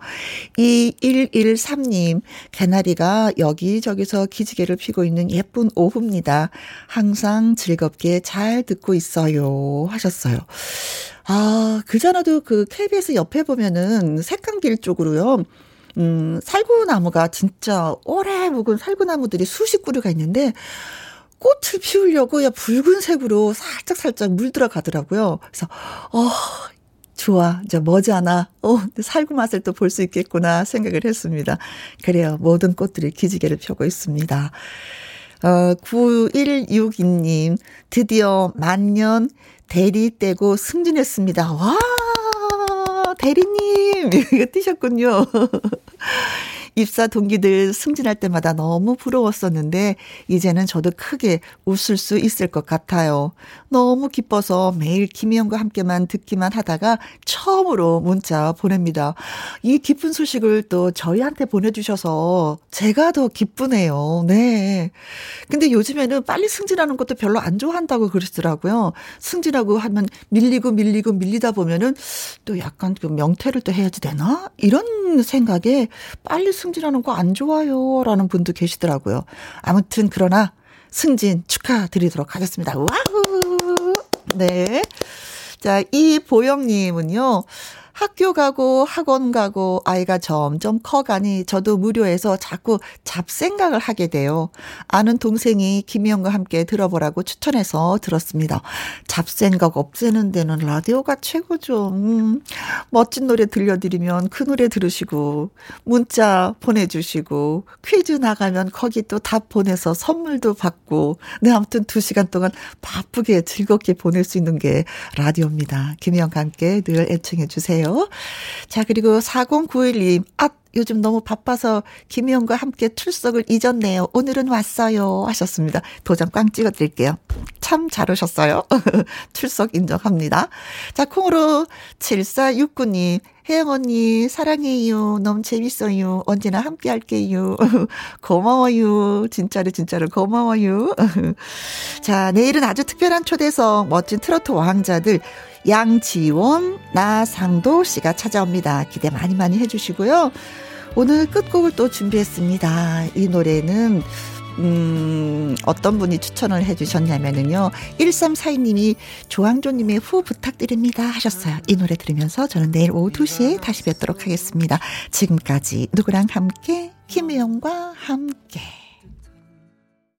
2113님, 개나리가 여기저기서 기지개를 피고 있는 예쁜 오후입니다. 항상 즐겁게 잘 듣고 있어요. 하셨어요. 아, 그전에도 그 KBS 옆에 보면은 색감길 쪽으로요. 음, 살구나무가 진짜 오래 묵은 살구나무들이 수십 그루가 있는데 꽃을 피우려고 야 붉은색으로 살짝 살짝 물 들어 가더라고요. 그래서 어 좋아. 이제 머지않아. 어, 살구 맛을 또 볼 수 있겠구나 생각을 했습니다. 그래요. 모든 꽃들이 기지개를 펴고 있습니다. 어, 9162님, 드디어 만년 대리 떼고 승진했습니다. 와! 대리님, 이거 뛰셨군요. 입사 동기들 승진할 때마다 너무 부러웠었는데 이제는 저도 크게 웃을 수 있을 것 같아요. 너무 기뻐서 매일 김희영과 함께만 듣기만 하다가 처음으로 문자 보냅니다. 이 기쁜 소식을 또 저희한테 보내주셔서 제가 더 기쁘네요. 네. 근데 요즘에는 빨리 승진하는 것도 별로 안 좋아한다고 그러시더라고요. 승진하고 하면 밀리고 밀리고 밀리다 보면은 또 약간 그 명퇴를 또 해야지 되나? 이런 생각에 빨리 승진하는 거 안 좋아요. 라는 분도 계시더라고요. 아무튼 그러나 승진 축하드리도록 하겠습니다. wow! 네. 자, 이 보영님은요, 학교 가고 학원 가고 아이가 점점 커가니 저도 무료해서 자꾸 잡생각을 하게 돼요. 아는 동생이 김희영과 함께 들어보라고 추천해서 들었습니다. 잡생각 없애는 데는 라디오가 최고죠. 음, 멋진 노래 들려드리면 그 노래 들으시고 문자 보내주시고 퀴즈 나가면 거기 또 답 보내서 선물도 받고 네 아무튼 두 시간 동안 바쁘게 즐겁게 보낼 수 있는 게 라디오입니다. 김희영과 함께 늘 애청해 주세 요. 자, 그리고 4091님, 아, 요즘 너무 바빠서 김희영과 함께 출석을 잊었네요. 오늘은 왔어요. 하셨습니다. 도장 꽝 찍어 드릴게요. 참 잘 오셨어요. 출석 인정합니다. 자, 콩으로 7469님, 혜영 언니, 사랑해요. 너무 재밌어요. 언제나 함께 할게요. 고마워요. 진짜로, 진짜로 고마워요. 자, 내일은 아주 특별한 초대석, 멋진 트로트 왕자들, 양지원, 나상도 씨가 찾아옵니다. 기대 많이 많이 해주시고요. 오늘 끝곡을 또 준비했습니다. 이 노래는 음, 어떤 분이 추천을 해 주셨냐면은요, 1342님이 조항조님의 후 부탁드립니다 하셨어요. 이 노래 들으면서 저는 내일 오후 2시에 다시 뵙도록 하겠습니다. 지금까지 누구랑 함께, 김혜영과 함께.